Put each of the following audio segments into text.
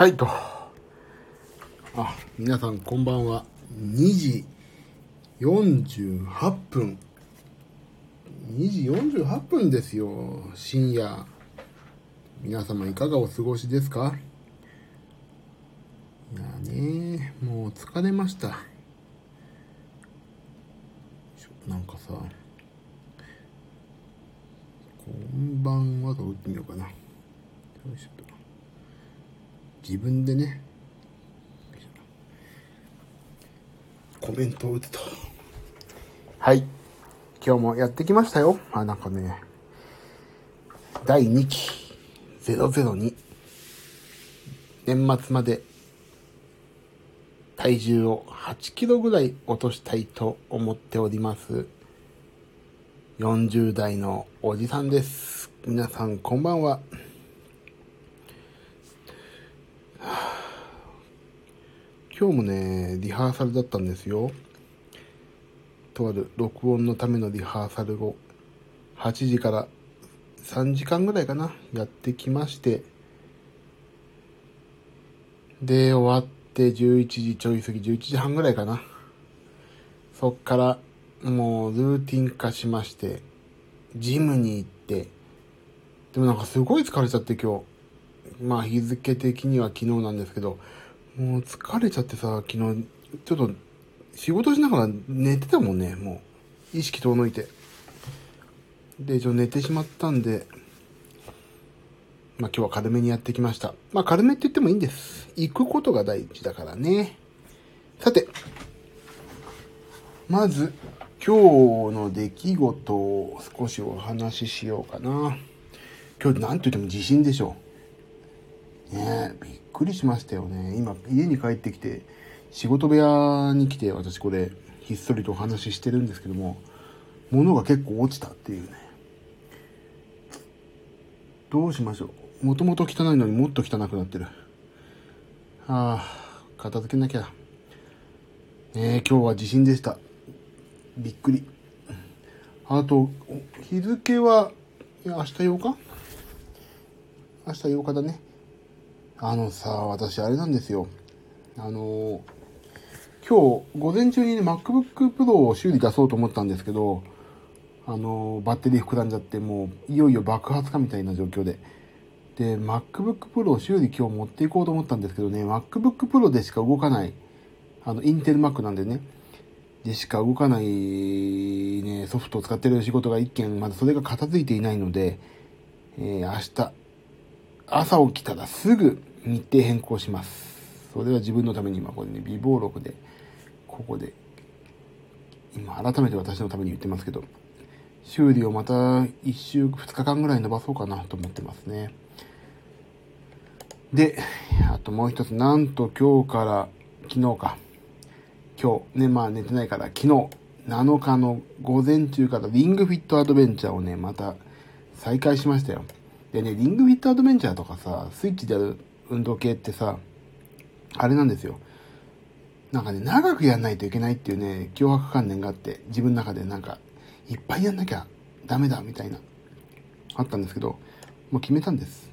はいと。あ、皆さんこんばんは。2時48分。2時48分ですよ。深夜。皆様いかがお過ごしですか？いやね、もう疲れました。なんかさ、こんばんはと打ってみようかな。よいしょと。自分でね、コメントを打つと。はい。今日もやってきましたよ。あ、なんかね、第2期002。年末まで体重を8キロぐらい落としたいと思っております。40代のおじさんです。皆さんこんばんは。今日もね、リハーサルだったんですよ。とある録音のためのリハーサルを8時から3時間ぐらいかな、やってきまして、で、終わって11時ちょい過ぎ、11時半ぐらいかな。そっからもうルーティン化しまして、ジムに行って、でもなんかすごい疲れちゃって今日。まあ日付的には昨日なんですけど、もう疲れちゃってさ、昨日、ちょっと仕事しながら寝てたもんね、もう。意識遠のいて。で、一応寝てしまったんで、まあ今日は軽めにやってきました。まあ軽めって言ってもいいんです。行くことが大事だからね。さて、まず、今日の出来事を少しお話ししようかな。今日なんと言っても地震でしょう。ねえ、びっくりしましたよね。今、家に帰ってきて、仕事部屋に来て、私これ、ひっそりとお話ししてるんですけども、物が結構落ちたっていうね。どうしましょう。もともと汚いのにもっと汚くなってる。ああ、片付けなきゃ。ねえ今日は地震でした。びっくり。あと、日付は、明日8日？明日8日だね。あのさ、私あれなんですよ。あの、今日午前中にね、MacBook Pro を修理出そうと思ったんですけど、あの、バッテリー膨らんじゃって、もういよいよ爆発かみたいな状況で。で、MacBook Pro を修理今日持っていこうと思ったんですけどね、MacBook Pro でしか動かない、あの、インテル Mac なんでね、でしか動かないね、ソフトを使ってる仕事が一件、まだそれが片付いていないので、えー、明日、朝起きたらすぐ日程変更します。それは自分のために今これね、微暴録で、ここで、今改めて私のために言ってますけど、修理をまた1週、2日間ぐらい伸ばそうかなと思ってますね。で、あともう一つ、なんと今日から、昨日か。今日、ね、まあ寝てないから、昨日、7日の午前中からリングフィットアドベンチャーをね、また再開しましたよ。でね、リングフィットアドベンチャーとかさ、スイッチでやる運動系ってさ、あれなんですよ。なんかね、長くやんないといけないっていうね、脅迫観念があって、自分の中でなんか、いっぱいやんなきゃダメだみたいな、あったんですけど、もう決めたんです。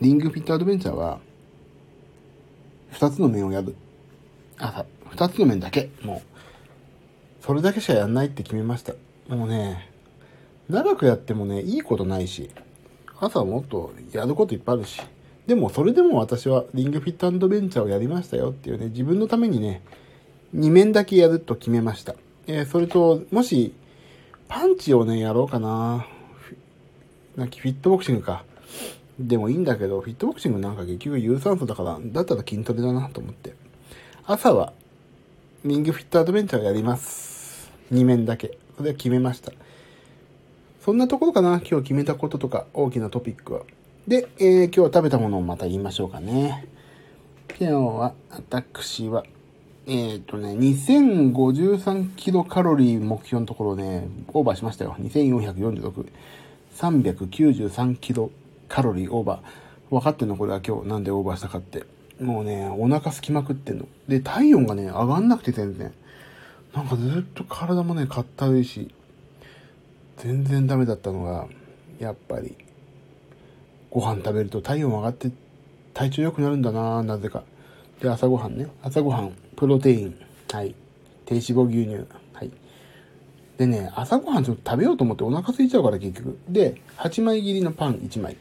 リングフィットアドベンチャーは、二つの面をやる。あ、二つの面だけ。もう、それだけしかやんないって決めました。もうね、長くやってもね、いいことないし、朝はもっとやることいっぱいあるし、でもそれでも私はリングフィットアドベンチャーをやりましたよっていうね、自分のためにね、2面だけやると決めました。えー、それと、もし、パンチをね、やろうかな。なんかフィットボクシングか。でもいいんだけど、フィットボクシングなんか結局有酸素だから、だったら筋トレだなと思って。朝は、リングフィットアドベンチャーをやります。2面だけ。それは決めました。そんなところかな今日決めたこととか、大きなトピックは。で、えー、今日は食べたものをまた言いましょうかね。今日は、私は、えっ、ー、とね、2053キロカロリー目標のところね、オーバーしましたよ。2446。393キロカロリーオーバー。分かってんの？これは今日なんでオーバーしたかって。もうね、お腹すきまくってんの。で、体温がね、上がんなくて全然。なんかずっと体もね、かったるいし、全然ダメだったのが、やっぱり、ご飯食べると体温上がって体調良くなるんだななぜか。で、朝ごはんね。朝ごはん、プロテイン。はい。低脂肪牛乳。はい。でね、朝ごはんちょっと食べようと思ってお腹空いちゃうから結局。で、8枚切りのパン1枚。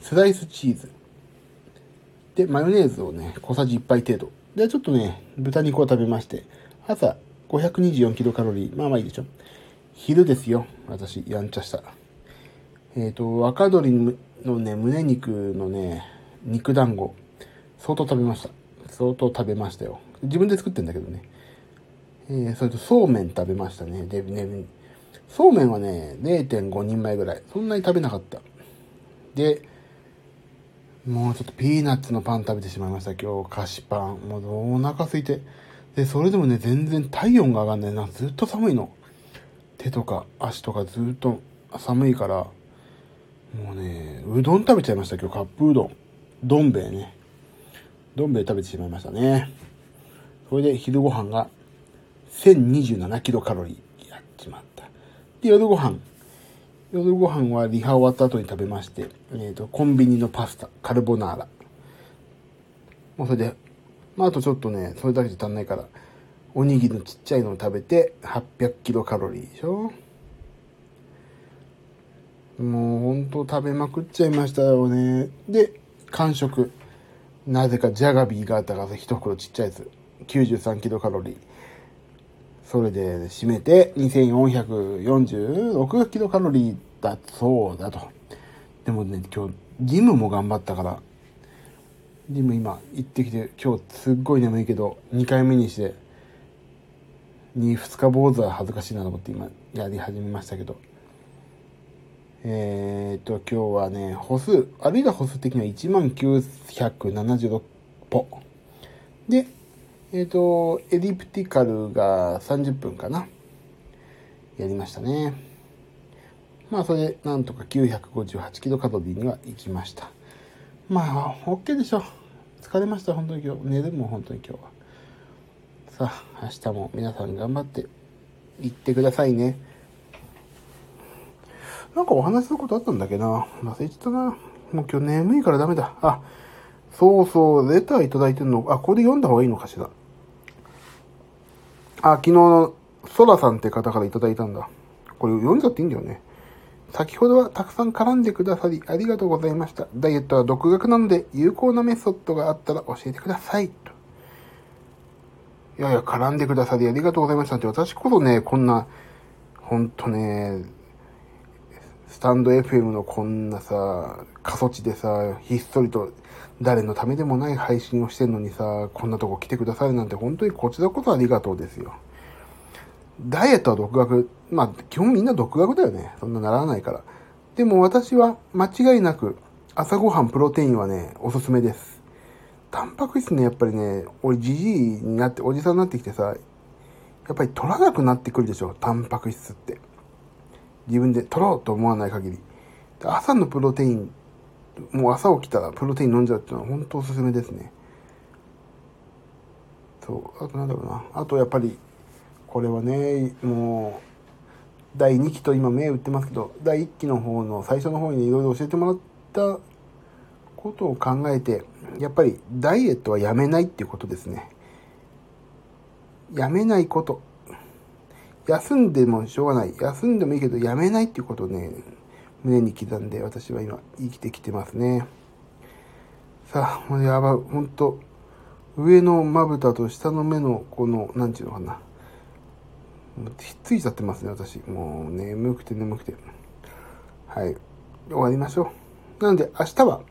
スライスチーズ。で、マヨネーズをね、小さじ1杯程度。で、ちょっとね、豚肉を食べまして、朝524キロカロリー。まあまあいいでしょ。昼ですよ。私、やんちゃした。えっ、ー、と、若鶏のね、胸肉のね、肉団子、相当食べました。相当食べましたよ。自分で作ってんだけどね。えー、それとそうめん食べましたね。で、ね、そうめんはね、0.5人前ぐらい。そんなに食べなかった。で、もうちょっとピーナッツのパン食べてしまいました。今日、菓子パン。もうお腹空いて。で、それでもね、全然体温が上がんないな。ずっと寒いの。手とか足とかずっと寒いから、もうね、うどん食べちゃいました。今日、カップうどん。どん兵衛ね。どん兵衛食べてしまいましたね。それで昼ご飯が1027キロカロリー。やっちまった。で、夜ご飯。夜ご飯はリハ終わった後に食べまして、えっ、ー、と、コンビニのパスタ、カルボナーラ。もうそれで、まあ、あとちょっとね、それだけじゃ足んないから、おにぎりのちっちゃいのを食べて、800キロカロリーでしょもうほんと食べまくっちゃいましたよね。で、完食。なぜかジャガビーがあったから一袋ちっちゃいやつ。93キロカロリー。それで締めて2446キロカロリーだそうだと。でもね、今日、ジムも頑張ったから、ジム今行ってきて、今日すっごい眠いけど、2回目にして、2、2日坊主は恥ずかしいなと思って今やり始めましたけど。えー、っと、今日はね、歩数、歩いた歩数的には1976歩。で、えっ、ー、と、エリプティカルが30分かな。やりましたね。まあ、それで、なんとか958キロカロリーには行きました。まあ、OK でしょ。疲れました、本当に今日。寝るも本当に今日は。さあ、明日も皆さん頑張って行ってくださいね。なんかお話しすることあったんだっけな。忘れちゃったな。もう今日眠いからダメだ。あ、そうそう、レターいただいてるの。あ、これ読んだ方がいいのかしら。あ、昨日のソラさんって方からいただいたんだ。これ読んじゃっていいんだよね。先ほどはたくさん絡んでくださりありがとうございました。ダイエットは独学なので有効なメソッドがあったら教えてください。いやいや、絡んでくださりありがとうございましたって私こそね、こんな、ほんとね、スタンド FM のこんなさ、過疎地でさ、ひっそりと誰のためでもない配信をしてんのにさ、こんなとこ来てくださるなんて本当にこちらこそありがとうですよ。ダイエットは独学。まあ、基本みんな独学だよね。そんなならないから。でも私は間違いなく朝ごはんプロテインはね、おすすめです。タンパク質ね、やっぱりね、俺じじいになって、おじさんになってきてさ、やっぱり取らなくなってくるでしょ、タンパク質って。自分で取ろうと思わない限り。朝のプロテインもう朝起きたらプロテイン飲んじゃうっていうのは本当おすすめですね。そう、あとなんだろうな。あとやっぱり、これはね、もう、第2期と今目打ってますけど、第1期の方の最初の方にいろいろ教えてもらったことを考えて、やっぱりダイエットはやめないっていうことですね。やめないこと。休んでもしょうがない。休んでもいいけど、やめないっていうことをね、胸に刻んで私は今生きてきてますね。さあ、もうやばい、ほんと、上のまぶたと下の目のこの、なんていうのかな。ひっついちゃってますね、私。もう眠くて眠くて。はい。終わりましょう。なので明日は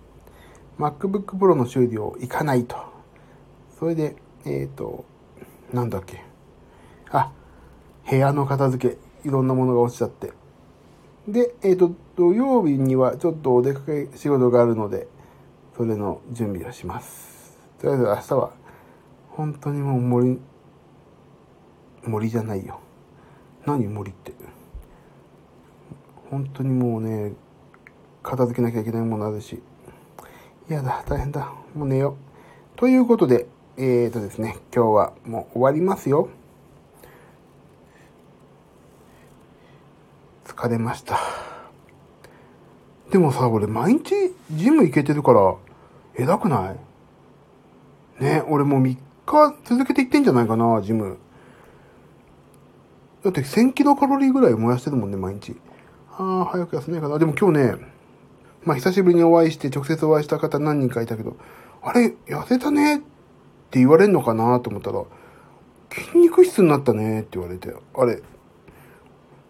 MacBook Pro の修理を行かないと。それで、えっ、ー、と、なんだっけ。あ、部屋の片付け、いろんなものが落ちちゃって。で、えっ、ー、と、土曜日にはちょっとお出かけ仕事があるので、それの準備をします。とりあえず明日は、本当にもう森、森じゃないよ。何森って？本当にもうね、片付けなきゃいけないものあるし。嫌だ、大変だ。もう寝よう。ということで、えーとですね、今日はもう終わりますよ。疲れました。でもさ、俺毎日ジム行けてるから、偉くない？ね、俺もう3日続けていってんじゃないかな、ジム。だって1000キロカロリーぐらい燃やしてるもんね、毎日。ああ、早く痩せないかな。でも今日ね、まあ久しぶりにお会いして、直接お会いした方何人かいたけど、あれ、痩せたねって言われんのかなと思ったら、筋肉質になったねって言われて、あれ、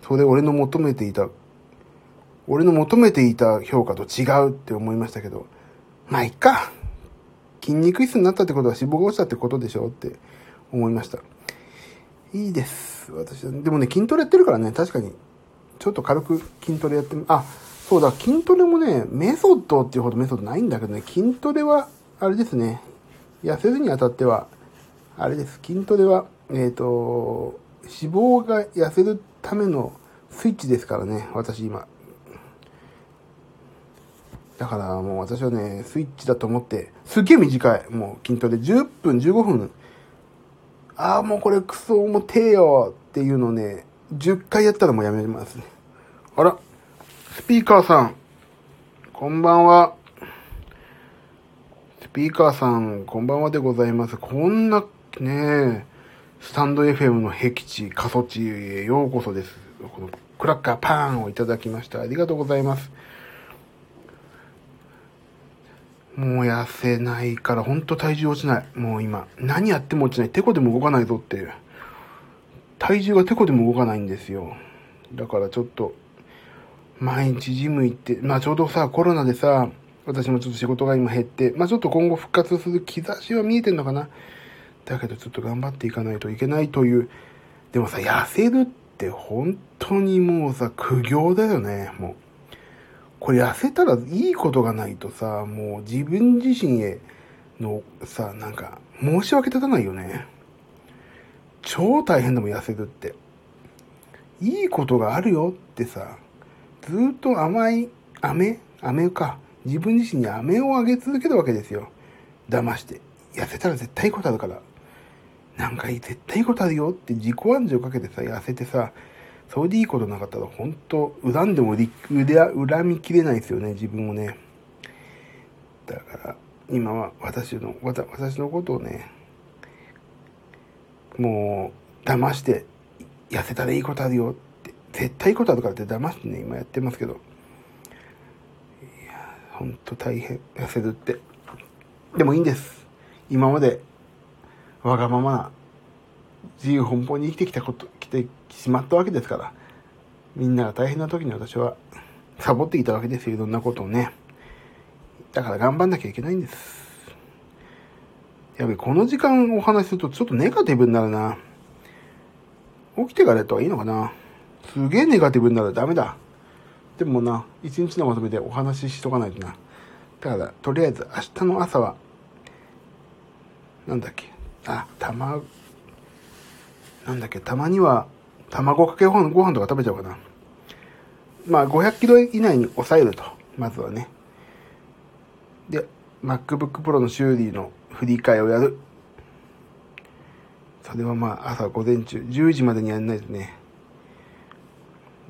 それ俺の求めていた、俺の求めていた評価と違うって思いましたけど、まあいっか。筋肉質になったってことは脂肪が落ちたってことでしょって思いました。いいです。私は。でもね、筋トレやってるからね、確かに、ちょっと軽く筋トレやってみ、あ、そうだ、筋トレもね、メソッドっていうほどメソッドないんだけどね、筋トレは、あれですね、痩せるにあたっては、あれです、筋トレは、えっ、ー、と、脂肪が痩せるためのスイッチですからね、私今。だからもう私はね、スイッチだと思って、すっげえ短い。もう筋トレ10分、15分。ああ、もうこれクソ重てえよっていうのね、10回やったらもうやめますね。あら、スピーカーさん、こんばんは。スピーカーさん、こんばんはでございます。こんな、ねえスタンド FM の僻地、過疎地へようこそです。このクラッカーパーンをいただきました。ありがとうございます。もう痩せないから、ほんと体重落ちない。もう今、何やっても落ちない。テコでも動かないぞっていう。体重がテコでも動かないんですよ。だからちょっと、毎日ジム行って、まあちょうどさ、コロナでさ、私もちょっと仕事が今減って、まあちょっと今後復活する兆しは見えてんのかな。だけどちょっと頑張っていかないといけないという。でもさ、痩せるって本当にもうさ、苦行だよね、もう。これ痩せたらいいことがないとさ、もう自分自身へのさ、なんか申し訳立たないよね。超大変でも痩せるって。いいことがあるよってさ、ずっと甘い、飴飴か。自分自身に飴をあげ続けるわけですよ。騙して。痩せたら絶対いいことあるから。なんか絶対いいことあるよって自己暗示をかけてさ、痩せてさ、それでいいことなかったら、本当恨んでも恨みきれないですよね、自分をね。だから、今は私の、私のことをね、もう、騙して、痩せたらいいことあるよって、絶対いいことあるからって騙してね、今やってますけど。いや、ほんと大変、痩せるって。でもいいんです。今まで、わがままな、自由奔放に生きてきたこと、来てしまったわけですから、みんなが大変な時に私は、サボっていたわけですよ、いろんなことをね。だから頑張んなきゃいけないんです。やべ、この時間お話しするとちょっとネガティブになるな。起きてからやった方がいいのかな。すげえネガティブになるダメだ。でもな、一日のまとめでお話ししとかないとな。だから、とりあえず明日の朝は、なんだっけ。あ、たま、なんだっけ、たまには、卵かけご飯ご飯とか食べちゃうかな。まあ、500キロ以内に抑えると。まずはね。で、MacBook Pro の修理の振り替えをやる。それはまあ、朝午前中、10時までにやんないとね。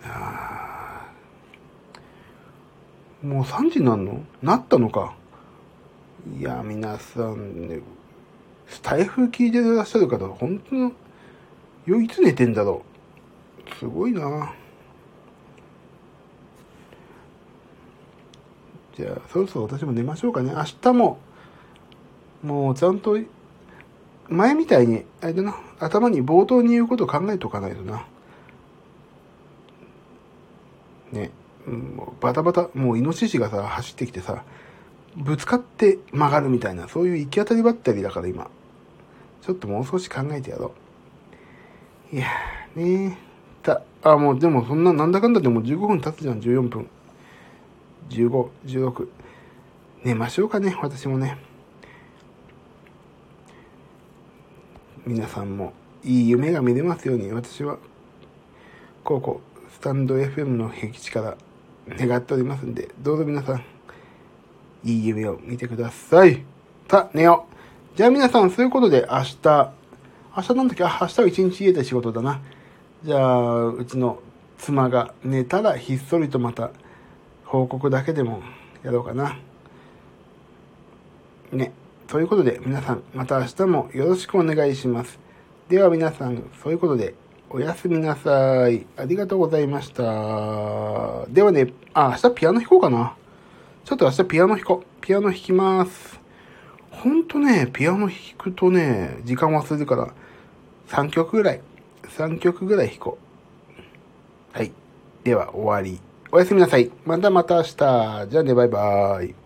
あもう3時になるの？なったのか。いや、皆さんね、スタイフ聞いてらっしゃる方、本当の、よいつ寝てんだろう。すごいなじゃあ、そろそろ私も寝ましょうかね。明日も、もうちゃんと、前みたいに、あれだな、頭に冒頭に言うことを考えておかないとな。ね、もうバタバタ、もうイノシシがさ、走ってきてさ、ぶつかって曲がるみたいな、そういう行き当たりばったりだから今。ちょっともう少し考えてやろう。いやーねた、あ、もうでもそんな、なんだかんだでも15分経つじゃん、14分。15、16。寝ましょうかね、私もね。皆さんもいい夢が見れますように、私は、こうこう、スタンド FM の僻地から願っておりますんで、どうぞ皆さん、いい夢を見てください。さあ、寝よう。じゃあ皆さん、そういうことで明日、明日なんだっけ、明日は一日家で仕事だな。じゃあ、うちの妻が寝たらひっそりとまた報告だけでもやろうかな。ね。ということで、皆さん、また明日もよろしくお願いします。では皆さん、そういうことで、おやすみなさい。ありがとうございました。ではね、あ、明日ピアノ弾こうかな。ちょっと明日ピアノ弾こう。ピアノ弾きます。ほんとね、ピアノ弾くとね、時間忘れるから、3曲ぐらい、3曲ぐらい弾こう。はい。では、終わり。おやすみなさい。またまた明日。じゃあね、バイバーイ。